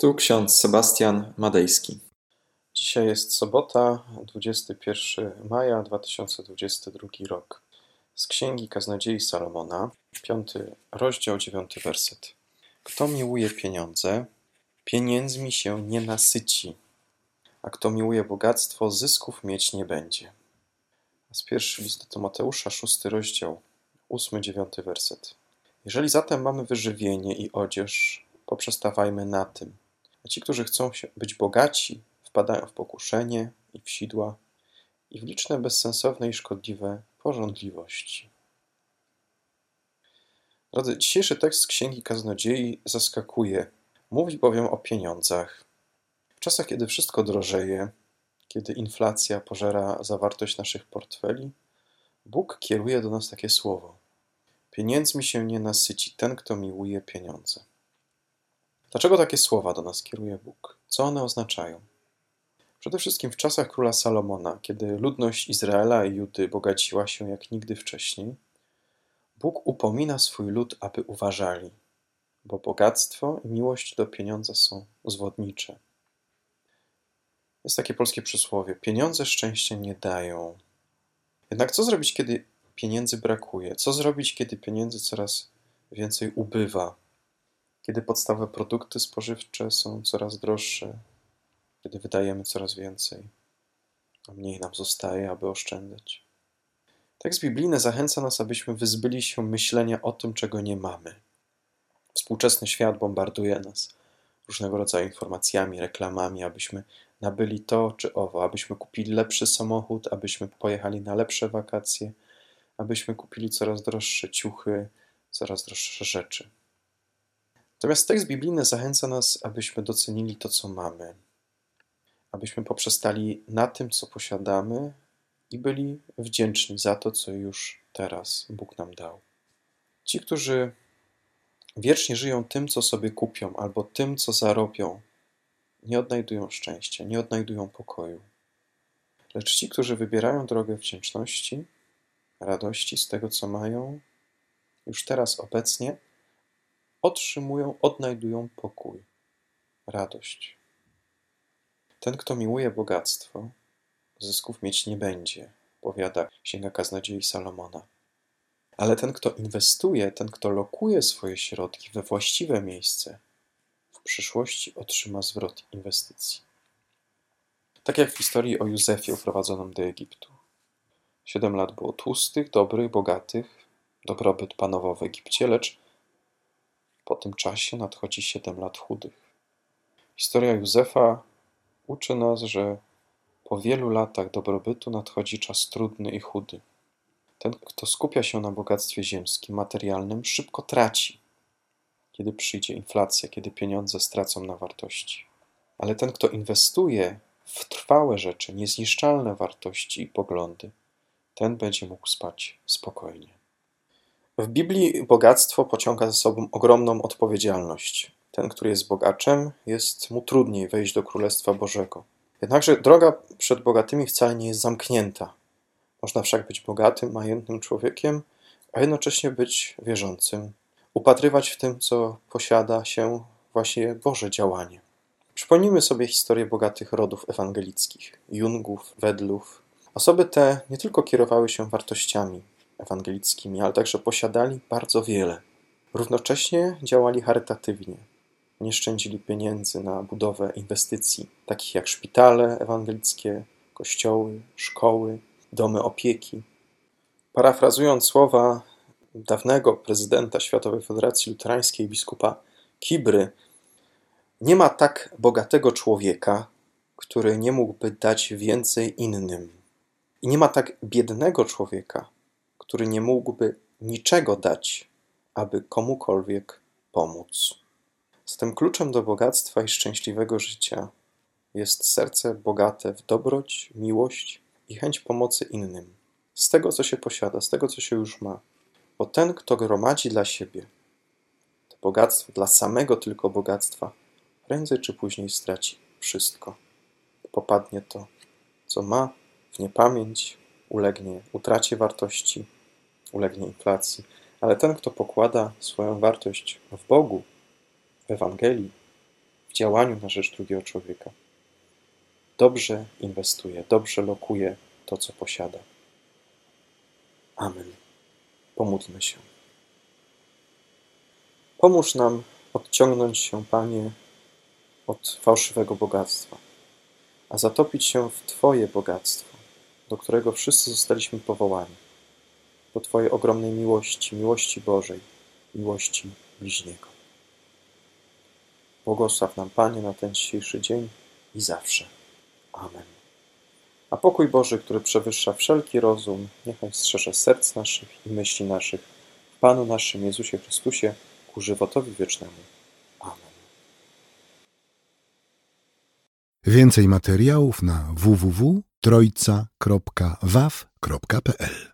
Tu ksiądz Sebastian Madejski. Dzisiaj jest sobota, 21 maja 2022 rok. Z Księgi Kaznodziei Salomona, 5 rozdział, 9 werset. Kto miłuje pieniądze, pieniędzmi się nie nasyci, a kto miłuje bogactwo, zysków mieć nie będzie. Z pierwszy list do Tymoteusza, 6 rozdział, 8-9 werset. Jeżeli zatem mamy wyżywienie i odzież, poprzestawajmy na tym. Ci, którzy chcą być bogaci, wpadają w pokuszenie i w sidła i w liczne bezsensowne i szkodliwe porządliwości. Drodzy, dzisiejszy tekst z Księgi Kaznodziei zaskakuje. Mówi bowiem o pieniądzach. W czasach, kiedy wszystko drożeje, kiedy inflacja pożera zawartość naszych portfeli, Bóg kieruje do nas takie słowo. Pieniędzmi się nie nasyci ten, kto miłuje pieniądze. Dlaczego takie słowa do nas kieruje Bóg? Co one oznaczają? Przede wszystkim w czasach króla Salomona, kiedy ludność Izraela i Judy bogaciła się jak nigdy wcześniej, Bóg upomina swój lud, aby uważali, bo bogactwo i miłość do pieniądza są zwodnicze. Jest takie polskie przysłowie: pieniądze szczęście nie dają. Jednak co zrobić, kiedy pieniędzy brakuje? Co zrobić, kiedy pieniędzy coraz więcej ubywa? Kiedy podstawowe produkty spożywcze są coraz droższe, kiedy wydajemy coraz więcej, a mniej nam zostaje, aby oszczędzać. Tekst biblijny zachęca nas, abyśmy wyzbyli się myślenia o tym, czego nie mamy. Współczesny świat bombarduje nas różnego rodzaju informacjami, reklamami, abyśmy nabyli to czy owo, abyśmy kupili lepszy samochód, abyśmy pojechali na lepsze wakacje, abyśmy kupili coraz droższe ciuchy, coraz droższe rzeczy. Natomiast tekst biblijny zachęca nas, abyśmy docenili to, co mamy, abyśmy poprzestali na tym, co posiadamy i byli wdzięczni za to, co już teraz Bóg nam dał. Ci, którzy wiecznie żyją tym, co sobie kupią, albo tym, co zarobią, nie odnajdują szczęścia, nie odnajdują pokoju. Lecz ci, którzy wybierają drogę wdzięczności, radości z tego, co mają, już teraz obecnie, otrzymują, odnajdują pokój, radość. Ten, kto miłuje bogactwo, zysków mieć nie będzie, powiada Księga Kaznodziei Salomona. Ale ten, kto inwestuje, ten, kto lokuje swoje środki we właściwe miejsce, w przyszłości otrzyma zwrot inwestycji. Tak jak w historii o Józefie uprowadzonym do Egiptu. Siedem lat było tłustych, dobrych, bogatych, dobrobyt panował w Egipcie, lecz po tym czasie nadchodzi siedem lat chudych. Historia Józefa uczy nas, że po wielu latach dobrobytu nadchodzi czas trudny i chudy. Ten, kto skupia się na bogactwie ziemskim, materialnym, szybko traci, kiedy przyjdzie inflacja, kiedy pieniądze stracą na wartości. Ale ten, kto inwestuje w trwałe rzeczy, niezniszczalne wartości i poglądy, ten będzie mógł spać spokojnie. W Biblii bogactwo pociąga za sobą ogromną odpowiedzialność. Ten, który jest bogaczem, jest mu trudniej wejść do Królestwa Bożego. Jednakże droga przed bogatymi wcale nie jest zamknięta. Można wszak być bogatym, majętnym człowiekiem, a jednocześnie być wierzącym, upatrywać w tym, co posiada się właśnie Boże działanie. Przypomnijmy sobie historię bogatych rodów ewangelickich, Jungów, Wedlów. Osoby te nie tylko kierowały się wartościami, ewangelickimi, ale także posiadali bardzo wiele. Równocześnie działali charytatywnie. Nie szczędzili pieniędzy na budowę inwestycji, takich jak szpitale ewangelickie, kościoły, szkoły, domy opieki. Parafrazując słowa dawnego prezydenta Światowej Federacji Luterańskiej, biskupa Kibry, nie ma tak bogatego człowieka, który nie mógłby dać więcej innym. I nie ma tak biednego człowieka, który nie mógłby niczego dać, aby komukolwiek pomóc. Zatem kluczem do bogactwa i szczęśliwego życia jest serce bogate w dobroć, miłość i chęć pomocy innym, z tego, co się posiada, z tego, co się już ma. Bo ten, kto gromadzi dla siebie to bogactwo, dla samego tylko bogactwa, prędzej czy później straci wszystko. Popadnie to, co ma, w niepamięć, ulegnie utracie wartości, ulegnie inflacji. Ale ten, kto pokłada swoją wartość w Bogu, w Ewangelii, w działaniu na rzecz drugiego człowieka. Dobrze inwestuje, dobrze lokuje to, co posiada. Amen. Pomódlmy się. Pomóż nam odciągnąć się, Panie, od fałszywego bogactwa, a zatopić się w Twoje bogactwo, do którego wszyscy zostaliśmy powołani, do Twojej ogromnej miłości, miłości Bożej, miłości bliźniego. Błogosław nam, Panie, na ten dzisiejszy dzień i zawsze. Amen. A pokój Boży, który przewyższa wszelki rozum, niechaj strzeże serc naszych i myśli naszych w Panu naszym Jezusie Chrystusie ku żywotowi wiecznemu. Amen. Więcej materiałów na www.trojca.waw.pl